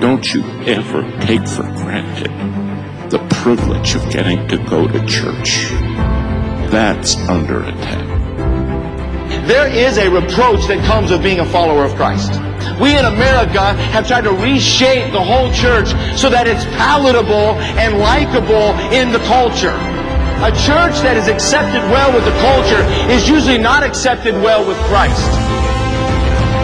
Don't you ever take for granted the privilege of getting to go to church. That's under attack. There is a reproach that comes with being a follower of Christ. We in America have tried to reshape the whole church so that it's palatable and likable in the culture. A church that is accepted well with the culture is usually not accepted well with Christ.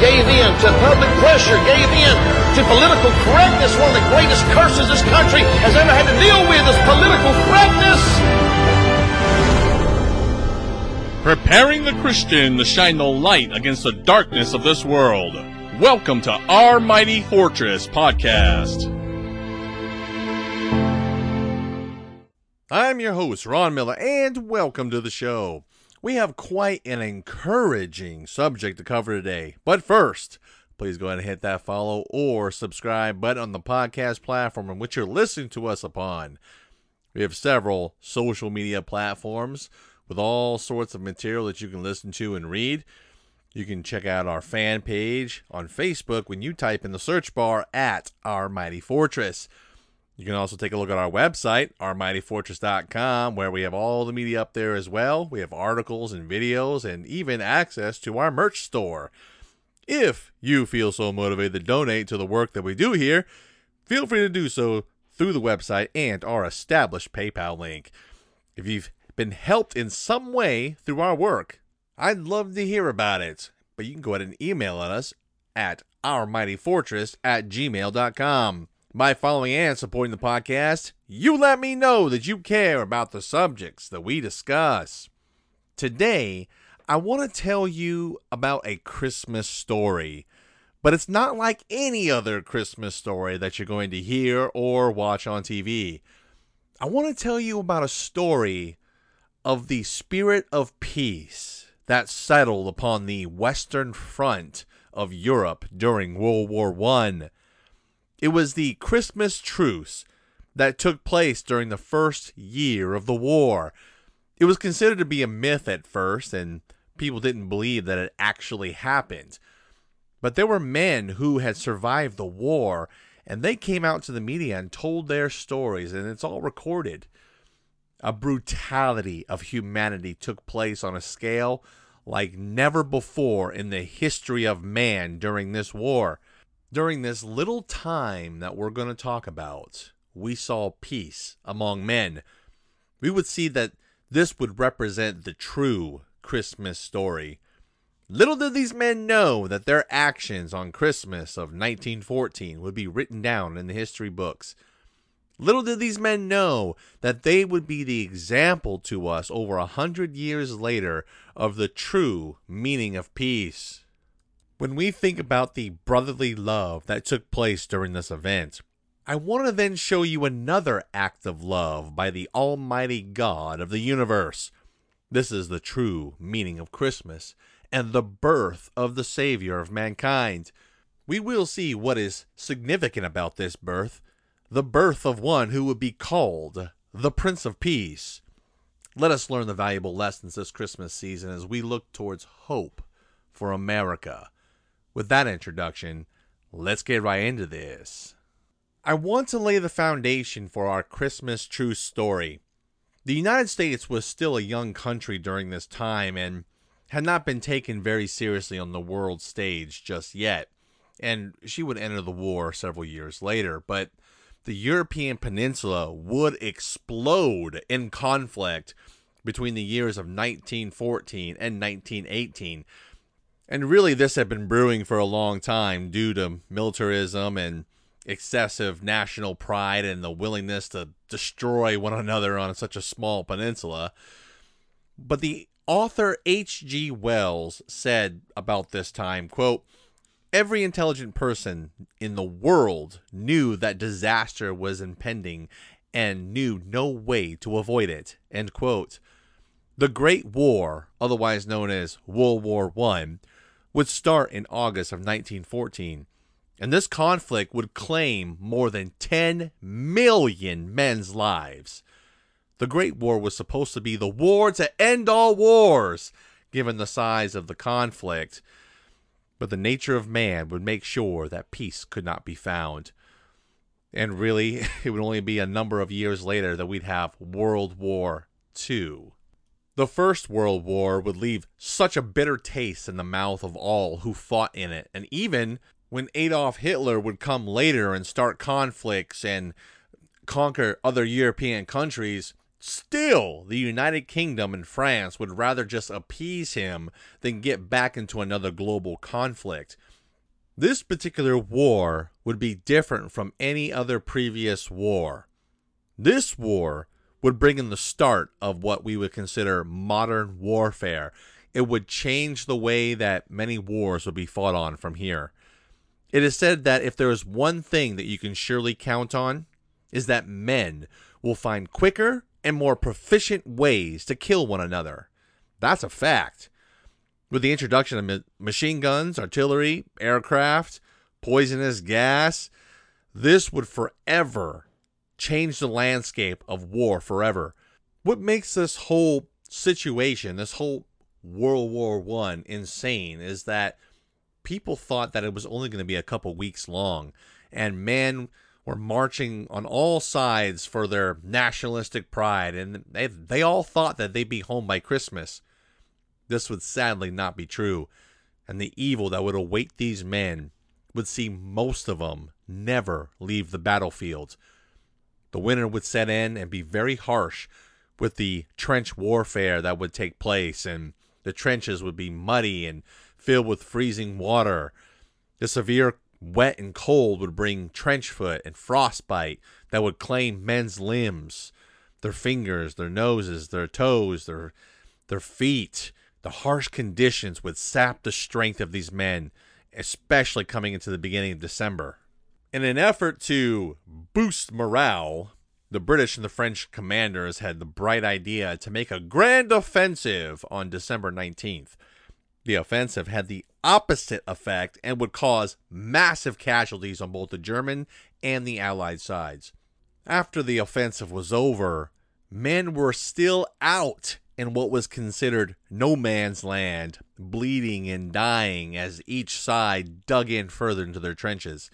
Gave in to public pressure. Gave in to political correctness. One of the greatest curses this country has ever had to deal with is political correctness. Preparing the Christian to shine the light against the darkness of this world. Welcome to Our Mighty Fortress podcast. I'm your host, Ron Miller, and welcome to the show. We have quite an encouraging subject to cover today. But first, please go ahead and hit that follow or subscribe button on the podcast platform in which you're listening to us upon. We have several social media platforms with all sorts of material that you can listen to and read. You can check out our fan page on Facebook when you type in the search bar at Our Mighty Fortress. You can also take a look at our website, ourmightyfortress.com, where we have all the media up there as well. We have articles and videos and even access to our merch store. If you feel so motivated to donate to the work that we do here, feel free to do so through the website and our established PayPal link. If you've been helped in some way through our work, I'd love to hear about it. But you can go ahead and email us at ourmightyfortress at gmail.com. By following and supporting the podcast, you let me know that you care about the subjects that we discuss. Today, I want to tell you about a Christmas story, but it's not like any other Christmas story that you're going to hear or watch on TV. I want to tell you about a story of the spirit of peace that settled upon the Western Front of Europe during World War I. It was the Christmas truce that took place during the first year of the war. It was considered to be a myth at first, and people didn't believe that it actually happened. But there were men who had survived the war, and they came out to the media and told their stories, and it's all recorded. A brutality of humanity took place on a scale like never before in the history of man during this war. During this little time that we're going to talk about, we saw peace among men. We would see that this would represent the true Christmas story. Little did these men know that their actions on Christmas of 1914 would be written down in the history books. Little did these men know that they would be the example to us over a hundred years later of the true meaning of peace. When we think about the brotherly love that took place during this event, I want to then show you another act of love by the Almighty God of the universe. This is the true meaning of Christmas and the birth of the Savior of mankind. We will see what is significant about this birth the birth of one who would be called the Prince of Peace. Let us learn the valuable lessons this Christmas season as we look towards hope for America. With that introduction, let's get right into this. I want to lay the foundation for our Christmas true story. The United States was still a young country during this time and had not been taken very seriously on the world stage just yet, and she would enter the war several years later, but the European peninsula would explode in conflict between the years of 1914 and 1918. And really, this had been brewing for a long time due to militarism and excessive national pride and the willingness to destroy one another on such a small peninsula. But the author H.G. Wells said about this time, quote, Every intelligent person in the world knew that disaster was impending and knew no way to avoid it. End quote. The Great War, otherwise known as World War I, would start in August of 1914, and this conflict would claim more than 10 million men's lives. The Great War was supposed to be the war to end all wars, given the size of the conflict, but the nature of man would make sure that peace could not be found. And really, it would only be a number of years later that we'd have World War II. The First World War would leave such a bitter taste in the mouth of all who fought in it, and even when Adolf Hitler would come later and start conflicts and conquer other European countries, still the United Kingdom and France would rather just appease him than get back into another global conflict. This particular war would be different from any other previous war. This war would bring in the start of what we would consider modern warfare. It would change the way that many wars would be fought on from here. It is said that if there is one thing that you can surely count on, is that men will find quicker and more proficient ways to kill one another. That's a fact. With the introduction of machine guns, artillery, aircraft, poisonous gas, this would forever change the landscape of war forever. What makes this whole situation, this whole World War One, insane is that people thought that it was only going to be a couple weeks long, and men were marching on all sides for their nationalistic pride, and they they all thought that they'd be home by Christmas. This would sadly not be true, and the evil that would await these men would see most of them never leave the battlefield the winter would set in and be very harsh with the trench warfare that would take place, and the trenches would be muddy and filled with freezing water. The severe wet and cold would bring trench foot and frostbite that would claim men's limbs, their fingers, their noses, their toes, their their feet. The harsh conditions would sap the strength of these men, especially coming into the beginning of December. In an effort to boost morale, the British and the French commanders had the bright idea to make a grand offensive on December 19th. The offensive had the opposite effect and would cause massive casualties on both the German and the Allied sides. After the offensive was over, men were still out in what was considered no man's land, bleeding and dying as each side dug in further into their trenches.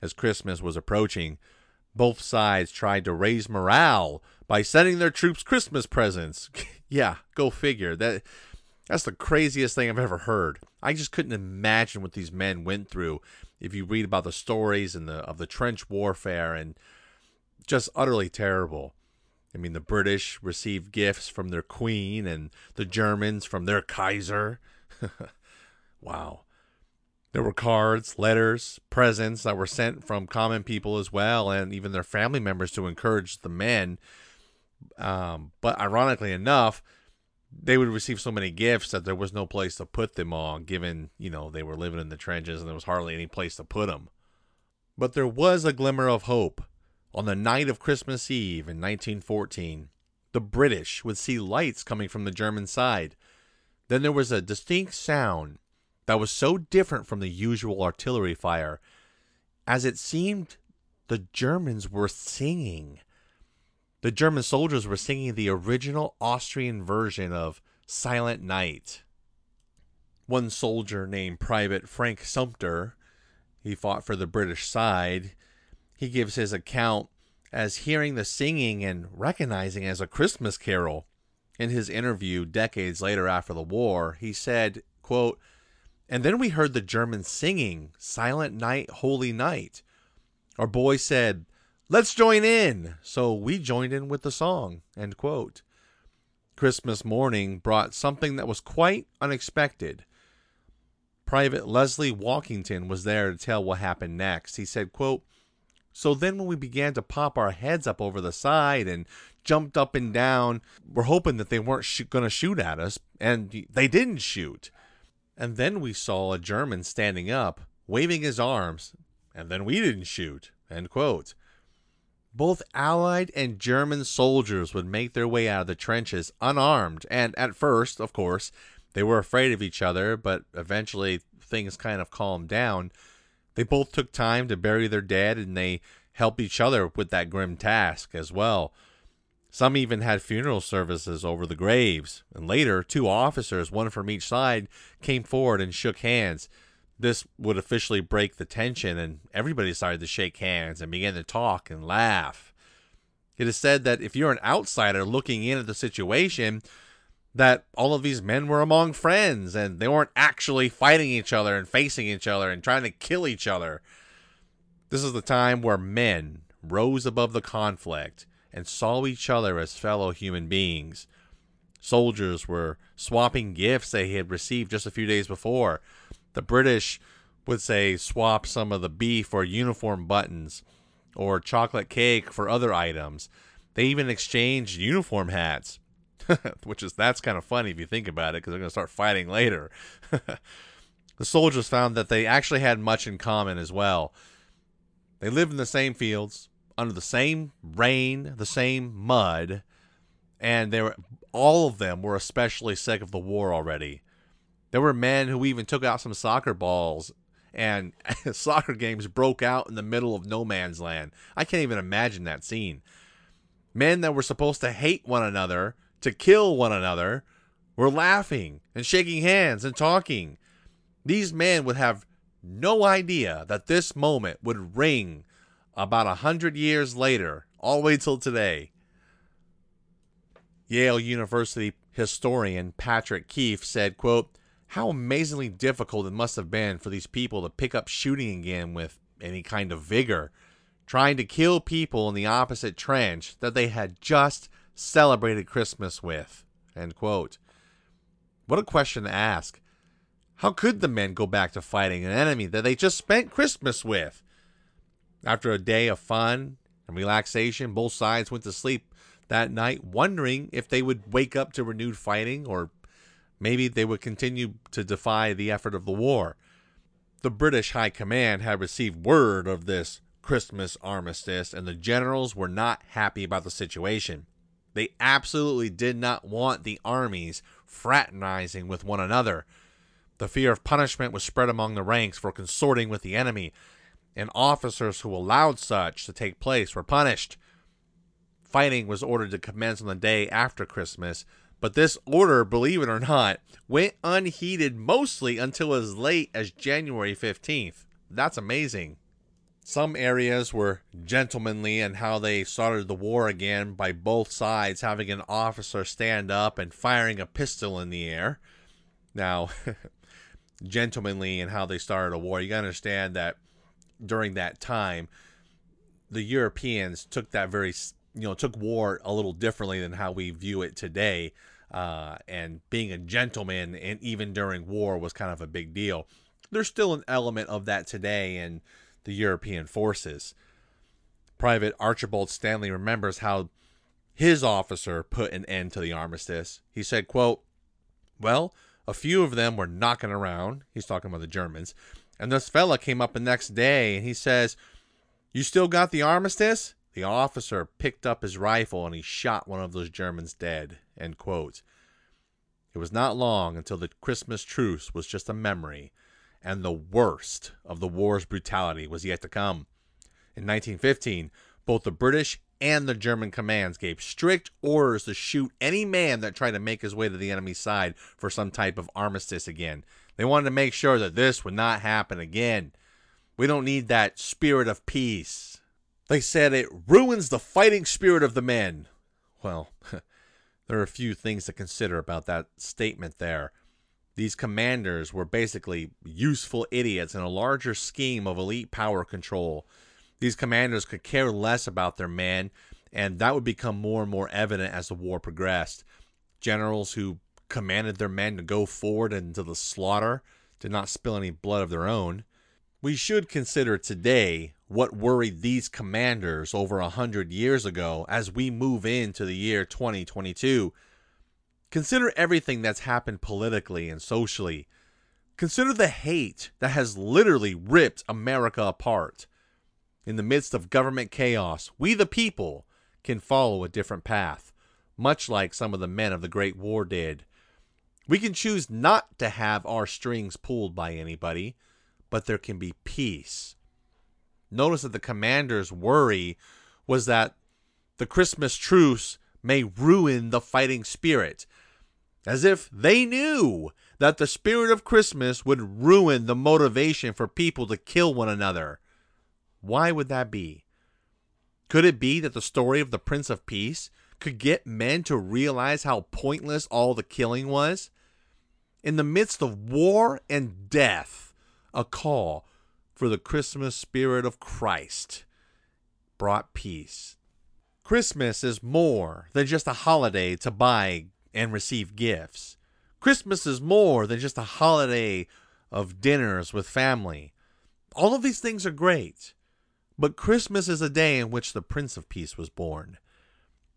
As Christmas was approaching, both sides tried to raise morale by sending their troops Christmas presents. yeah, go figure. That that's the craziest thing I've ever heard. I just couldn't imagine what these men went through if you read about the stories and the of the trench warfare and just utterly terrible. I mean, the British received gifts from their queen and the Germans from their Kaiser. wow. There were cards, letters, presents that were sent from common people as well, and even their family members to encourage the men. Um, but ironically enough, they would receive so many gifts that there was no place to put them all, given, you know, they were living in the trenches and there was hardly any place to put them. But there was a glimmer of hope. On the night of Christmas Eve in 1914, the British would see lights coming from the German side. Then there was a distinct sound that was so different from the usual artillery fire, as it seemed the Germans were singing. The German soldiers were singing the original Austrian version of Silent Night. One soldier named Private Frank Sumter, he fought for the British side, he gives his account as hearing the singing and recognizing as a Christmas carol. In his interview decades later after the war, he said, quote, and then we heard the Germans singing Silent Night, Holy Night. Our boy said, Let's join in. So we joined in with the song. End quote. Christmas morning brought something that was quite unexpected. Private Leslie Walkington was there to tell what happened next. He said, quote, So then when we began to pop our heads up over the side and jumped up and down, we're hoping that they weren't sh- going to shoot at us, and they didn't shoot. And then we saw a German standing up, waving his arms, and then we didn't shoot. End quote. both Allied and German soldiers would make their way out of the trenches unarmed, and at first, of course, they were afraid of each other, but eventually things kind of calmed down. They both took time to bury their dead and they helped each other with that grim task as well. Some even had funeral services over the graves, and later, two officers, one from each side, came forward and shook hands. This would officially break the tension, and everybody started to shake hands and began to talk and laugh. It is said that if you're an outsider looking in at the situation, that all of these men were among friends and they weren't actually fighting each other and facing each other and trying to kill each other. This is the time where men rose above the conflict and saw each other as fellow human beings. Soldiers were swapping gifts they had received just a few days before. The British would say swap some of the beef or uniform buttons or chocolate cake for other items. They even exchanged uniform hats. which is that's kind of funny if you think about it because they're going to start fighting later. the soldiers found that they actually had much in common as well. They lived in the same fields, under the same rain, the same mud, and they were all of them were especially sick of the war already. There were men who even took out some soccer balls and soccer games broke out in the middle of no man's land. I can't even imagine that scene. Men that were supposed to hate one another to kill one another were laughing and shaking hands and talking. These men would have no idea that this moment would ring about a hundred years later, all the way till today. Yale University historian Patrick Keefe said, quote, How amazingly difficult it must have been for these people to pick up shooting again with any kind of vigor, trying to kill people in the opposite trench that they had just celebrated Christmas with. End quote. What a question to ask. How could the men go back to fighting an enemy that they just spent Christmas with? After a day of fun and relaxation, both sides went to sleep that night wondering if they would wake up to renewed fighting or maybe they would continue to defy the effort of the war. The British High Command had received word of this Christmas armistice, and the generals were not happy about the situation. They absolutely did not want the armies fraternizing with one another. The fear of punishment was spread among the ranks for consorting with the enemy, and officers who allowed such to take place were punished. Fighting was ordered to commence on the day after Christmas, but this order, believe it or not, went unheeded mostly until as late as January 15th. That's amazing. Some areas were gentlemanly in how they started the war again by both sides having an officer stand up and firing a pistol in the air. Now, gentlemanly in how they started a war, you gotta understand that during that time, the Europeans took that very, you know, took war a little differently than how we view it today. Uh, and being a gentleman, and even during war, was kind of a big deal. There's still an element of that today, in the European forces. Private Archibald Stanley remembers how his officer put an end to the armistice. He said, quote, Well, a few of them were knocking around. He's talking about the Germans. And this fella came up the next day and he says, You still got the armistice? The officer picked up his rifle and he shot one of those Germans dead. End quote. It was not long until the Christmas truce was just a memory and the worst of the war's brutality was yet to come. In 1915, both the British and the German commands gave strict orders to shoot any man that tried to make his way to the enemy's side for some type of armistice again. They wanted to make sure that this would not happen again. We don't need that spirit of peace. They said it ruins the fighting spirit of the men. Well, there are a few things to consider about that statement there. These commanders were basically useful idiots in a larger scheme of elite power control. These commanders could care less about their men, and that would become more and more evident as the war progressed. Generals who commanded their men to go forward into the slaughter did not spill any blood of their own. We should consider today what worried these commanders over a hundred years ago as we move into the year 2022 Consider everything that's happened politically and socially. Consider the hate that has literally ripped America apart. In the midst of government chaos, we the people can follow a different path, much like some of the men of the Great War did. We can choose not to have our strings pulled by anybody, but there can be peace. Notice that the commander's worry was that the Christmas truce may ruin the fighting spirit, as if they knew that the spirit of Christmas would ruin the motivation for people to kill one another. Why would that be? Could it be that the story of the Prince of Peace could get men to realize how pointless all the killing was? In the midst of war and death, a call for the Christmas spirit of Christ brought peace. Christmas is more than just a holiday to buy and receive gifts. Christmas is more than just a holiday of dinners with family. All of these things are great. But Christmas is a day in which the Prince of Peace was born.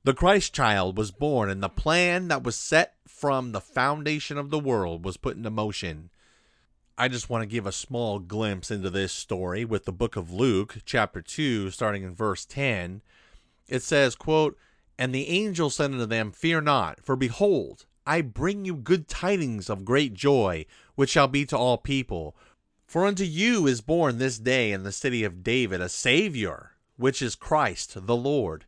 The Christ child was born, and the plan that was set from the foundation of the world was put into motion. I just want to give a small glimpse into this story with the book of Luke, chapter 2, starting in verse 10. It says, quote, And the angel said unto them, Fear not, for behold, I bring you good tidings of great joy, which shall be to all people. For unto you is born this day in the city of David a Saviour, which is Christ the Lord.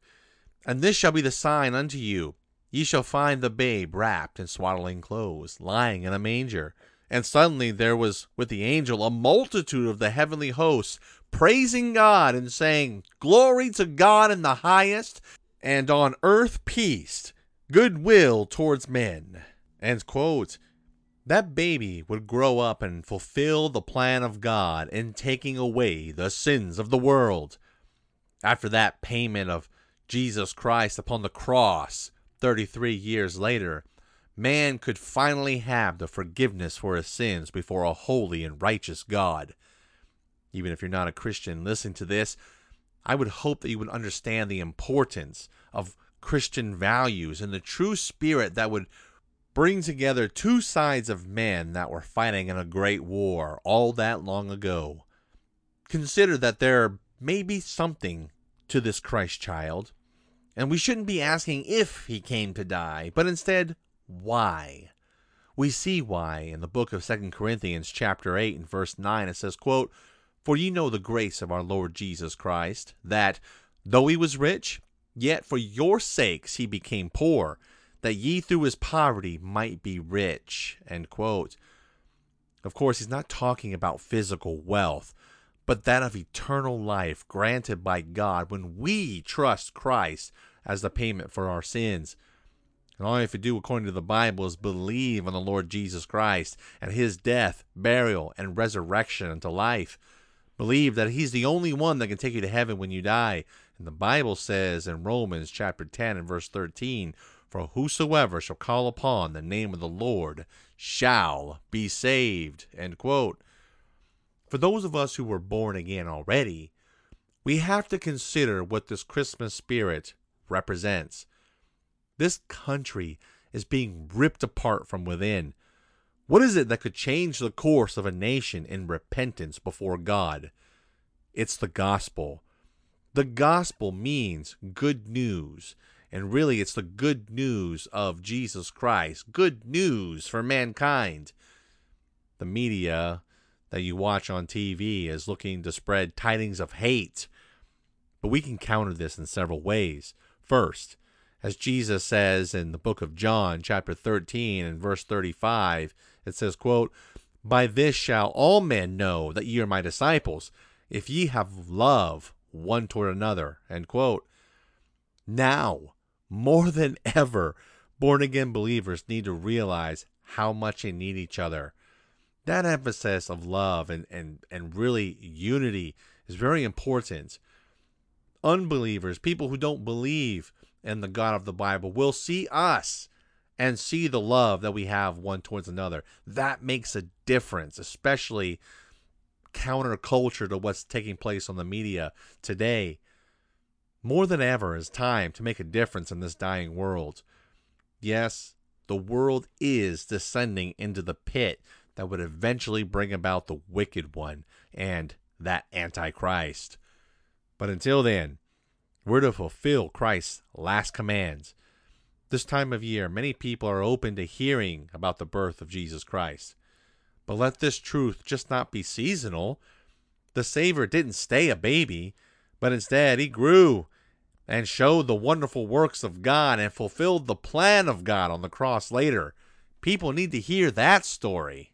And this shall be the sign unto you Ye shall find the babe wrapped in swaddling clothes, lying in a manger. And suddenly there was with the angel a multitude of the heavenly hosts, praising God and saying, Glory to God in the highest, and on earth peace, goodwill towards men. End quote that baby would grow up and fulfill the plan of God in taking away the sins of the world. After that payment of Jesus Christ upon the cross 33 years later, man could finally have the forgiveness for his sins before a holy and righteous God. Even if you're not a Christian, listening to this, I would hope that you would understand the importance of Christian values and the true spirit that would bring together two sides of men that were fighting in a great war all that long ago. Consider that there may be something to this Christ child, and we shouldn't be asking if he came to die, but instead, why. We see why in the book of 2 Corinthians chapter 8 and verse 9 it says, quote, For ye know the grace of our Lord Jesus Christ, that, though he was rich, yet for your sakes he became poor, that ye through his poverty might be rich. End quote. Of course, he's not talking about physical wealth, but that of eternal life granted by God when we trust Christ as the payment for our sins. And all you have to do, according to the Bible, is believe on the Lord Jesus Christ and his death, burial, and resurrection unto life. Believe that he's the only one that can take you to heaven when you die. And the Bible says in Romans chapter 10 and verse 13, for whosoever shall call upon the name of the Lord shall be saved. End quote. For those of us who were born again already, we have to consider what this Christmas spirit represents. This country is being ripped apart from within. What is it that could change the course of a nation in repentance before God? It's the gospel. The gospel means good news. And really, it's the good news of Jesus Christ, good news for mankind. The media that you watch on TV is looking to spread tidings of hate. But we can counter this in several ways. First, as Jesus says in the book of John, chapter 13 and verse 35, it says, quote, By this shall all men know that ye are my disciples, if ye have love one toward another. End quote. Now, more than ever, born again believers need to realize how much they need each other. That emphasis of love and, and, and really unity is very important. Unbelievers, people who don't believe in the God of the Bible, will see us and see the love that we have one towards another. That makes a difference, especially counterculture to what's taking place on the media today. More than ever is time to make a difference in this dying world. Yes, the world is descending into the pit that would eventually bring about the wicked one and that Antichrist. But until then, we're to fulfill Christ's last commands. This time of year, many people are open to hearing about the birth of Jesus Christ. But let this truth just not be seasonal. The Savior didn't stay a baby, but instead he grew and showed the wonderful works of God and fulfilled the plan of God on the cross later. People need to hear that story.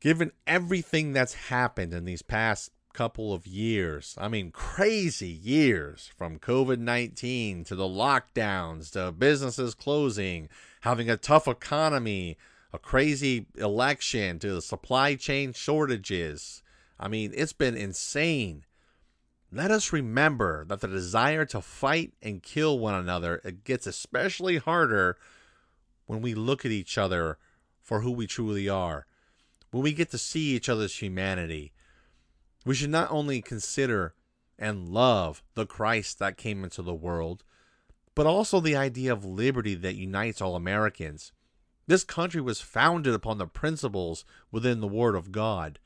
Given everything that's happened in these past couple of years, I mean, crazy years from COVID 19 to the lockdowns to businesses closing, having a tough economy, a crazy election to the supply chain shortages. I mean, it's been insane. Let us remember that the desire to fight and kill one another it gets especially harder when we look at each other for who we truly are. When we get to see each other's humanity. We should not only consider and love the Christ that came into the world, but also the idea of liberty that unites all Americans. This country was founded upon the principles within the Word of God.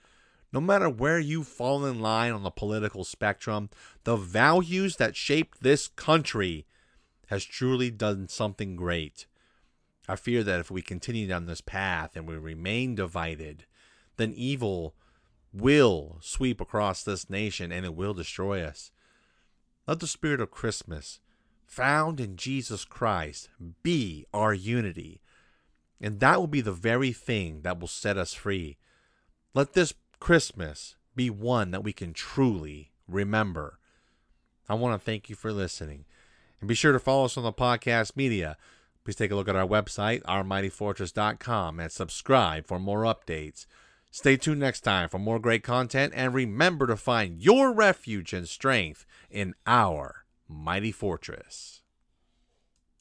No matter where you fall in line on the political spectrum, the values that shaped this country has truly done something great. I fear that if we continue down this path and we remain divided, then evil will sweep across this nation and it will destroy us. Let the spirit of Christmas, found in Jesus Christ, be our unity. And that will be the very thing that will set us free. Let this Christmas be one that we can truly remember. I want to thank you for listening. And be sure to follow us on the podcast media. Please take a look at our website, ourmightyfortress.com, and subscribe for more updates. Stay tuned next time for more great content, and remember to find your refuge and strength in our mighty fortress.